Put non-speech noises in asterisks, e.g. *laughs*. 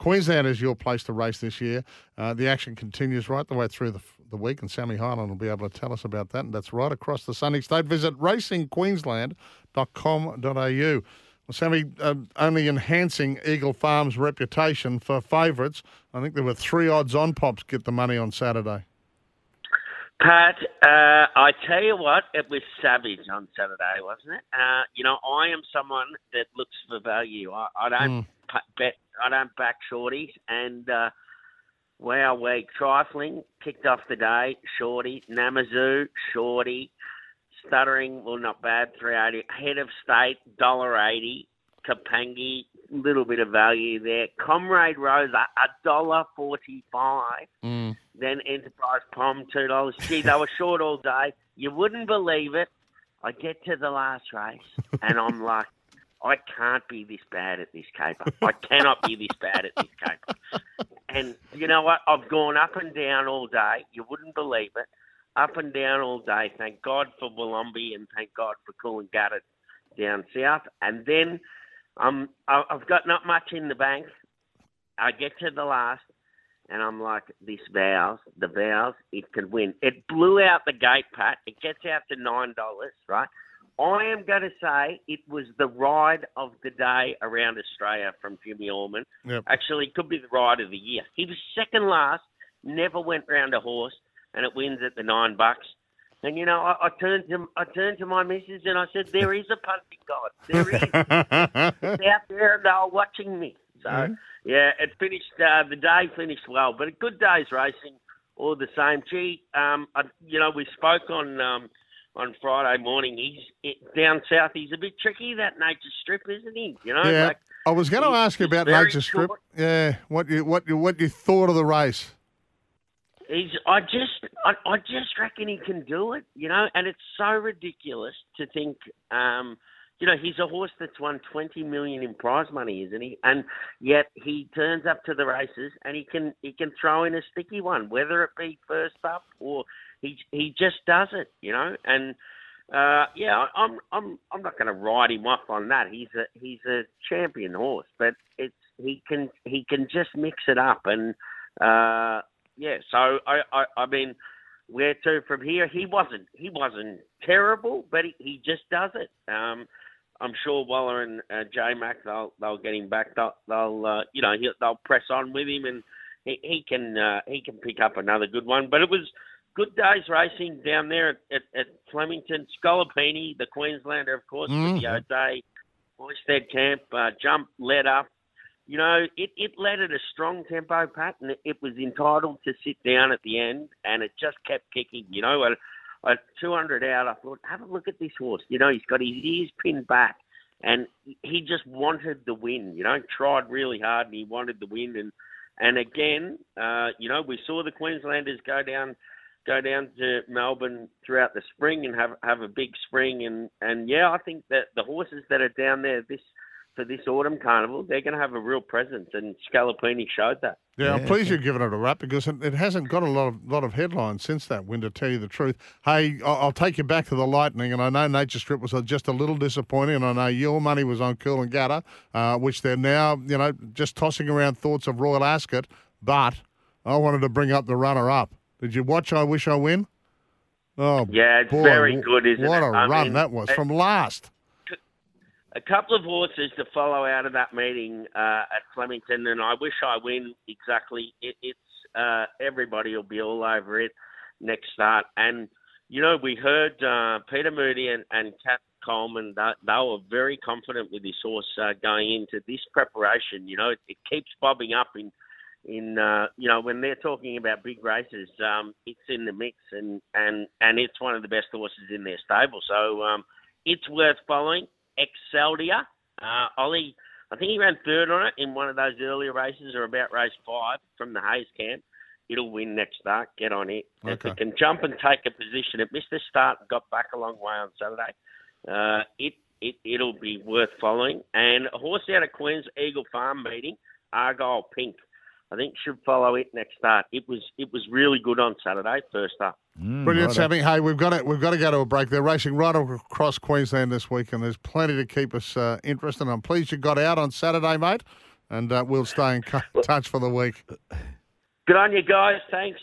Queensland is your place to race this year. Uh, the action continues right the way through the, the week, and Sammy Highland will be able to tell us about that. And that's right across the sunny state. Visit racingqueensland.com.au. Well, Sammy, uh, only enhancing Eagle Farm's reputation for favourites. I think there were three odds on pops get the money on Saturday. Pat, uh, I tell you what, it was savage on Saturday, wasn't it? Uh, you know, I am someone that looks for value. I, I don't mm. Bet, I don't back shorties, and uh, wow, we trifling kicked off the day. Shorty, Namazu, Shorty, stuttering, well, not bad, three eighty. Head of state, dollar eighty. Kapangi, little bit of value there. Comrade Rosa, a dollar forty-five. Mm. Then Enterprise Pom, two dollars. Gee, they were short all day. You wouldn't believe it. I get to the last race, and I'm *laughs* like, I can't be this bad at this caper. I cannot be this bad at this caper. And you know what? I've gone up and down all day. You wouldn't believe it. Up and down all day. Thank God for Wollombi and thank God for Coolangatta down south. And then um, I've got not much in the bank. I get to the last, and I'm like, this vows, the vows, it can win. It blew out the gate, Pat. It gets out to $9, right? I am going to say it was the ride of the day around Australia from Jimmy Orman. Yep. Actually, it could be the ride of the year. He was second last, never went round a horse, and it wins at the nine bucks. And you know, I, I turned to I turned to my missus and I said, "There is a punting god. There is. it's out there, and they're watching me." So Mm-hmm. yeah, it finished. Uh, the day finished well, but a good day's racing, all the same. Gee, um, I, you know, we spoke on um, on Friday morning. He's down south. He's a bit tricky. That nature strip, isn't he? You know, Yeah. like I was going to ask you about Nature Strip. short. Yeah, what you what you what you thought of the race? He's. I just. I, I just reckon he can do it. You know, and it's so ridiculous to think. Um, you know, he's a horse that's won twenty million in prize money, isn't he? And yet he turns up to the races and he can he can throw in a sticky one, whether it be first up or he he just does it. You know, and. Uh, yeah, I'm I'm I'm not going to ride him off on that. He's a he's a champion horse, but it's he can he can just mix it up and uh, yeah. So I, I I mean, where to from here? He wasn't he wasn't terrible, but he, he just does it. Um, I'm sure Waller and uh, J Mac they'll they'll get him back. They'll, they'll uh, you know they'll press on with him and he, he can uh, he can pick up another good one. But it was good days racing down there at, at, at Flemington. Scallopini, the Queenslander, of course, Mm. with the O'Dea Hoysted camp, uh, jump, led up. You know, it, it led at a strong tempo, Pat, and it, it was entitled to sit down at the end, and it just kept kicking. You know, at, at 200 out, I thought, have a look at this horse. You know, he's got his ears pinned back, and he just wanted the win. You know, tried really hard, and he wanted the win. And and again, uh, you know, we saw the Queenslanders go down go down to Melbourne throughout the spring and have have a big spring and and yeah, I think that the horses that are down there this for this autumn carnival, they're going to have a real presence, and Scallopini showed that. Yeah, I'm pleased you've given it a wrap because it, it hasn't got a lot of lot of headlines since that win. To tell you the truth, hey, I'll, I'll take you back to the Lightning, and I know Nature Strip was uh, just a little disappointing, and I know your money was on Coolangatta, uh, which they're now, you know, just tossing around thoughts of Royal Ascot. But I wanted to bring up the runner-up. Did you watch? I wish I win. Oh, Yeah, it's boy, very good, isn't what it? a I run mean, that was it- from last. a couple of horses to follow out of that meeting uh, at Flemington, and I wish I win exactly. It, it's uh, everybody will be all over it next start, and you know we heard uh, Peter Moody and, and Kat Coleman that they were very confident with this horse uh, going into this preparation. You know, it, it keeps bobbing up in in uh, you know when they're talking about big races, um, it's in the mix, and and and it's one of the best horses in their stable. So um, it's worth following. Exceldia, uh, Ollie, I think he ran third on it in one of those earlier races, or about race five from the Hayes camp. It'll win next start. Get on it. If it can jump and take a position, it missed the start and got back a long way on Saturday. Uh, it it it'll be worth following. And a horse out of Queen's Eagle Farm meeting, Argyle Pink. I think should follow it next start. It was it was really good on Saturday, first up. Mm, Brilliant, righto. Sammy. Hey, we've got to we've got to go to a break. They're racing right across Queensland this week, and there's plenty to keep us uh, interested. I'm pleased you got out on Saturday, mate. and uh, we'll stay in touch for the week. Good on you guys. Thanks.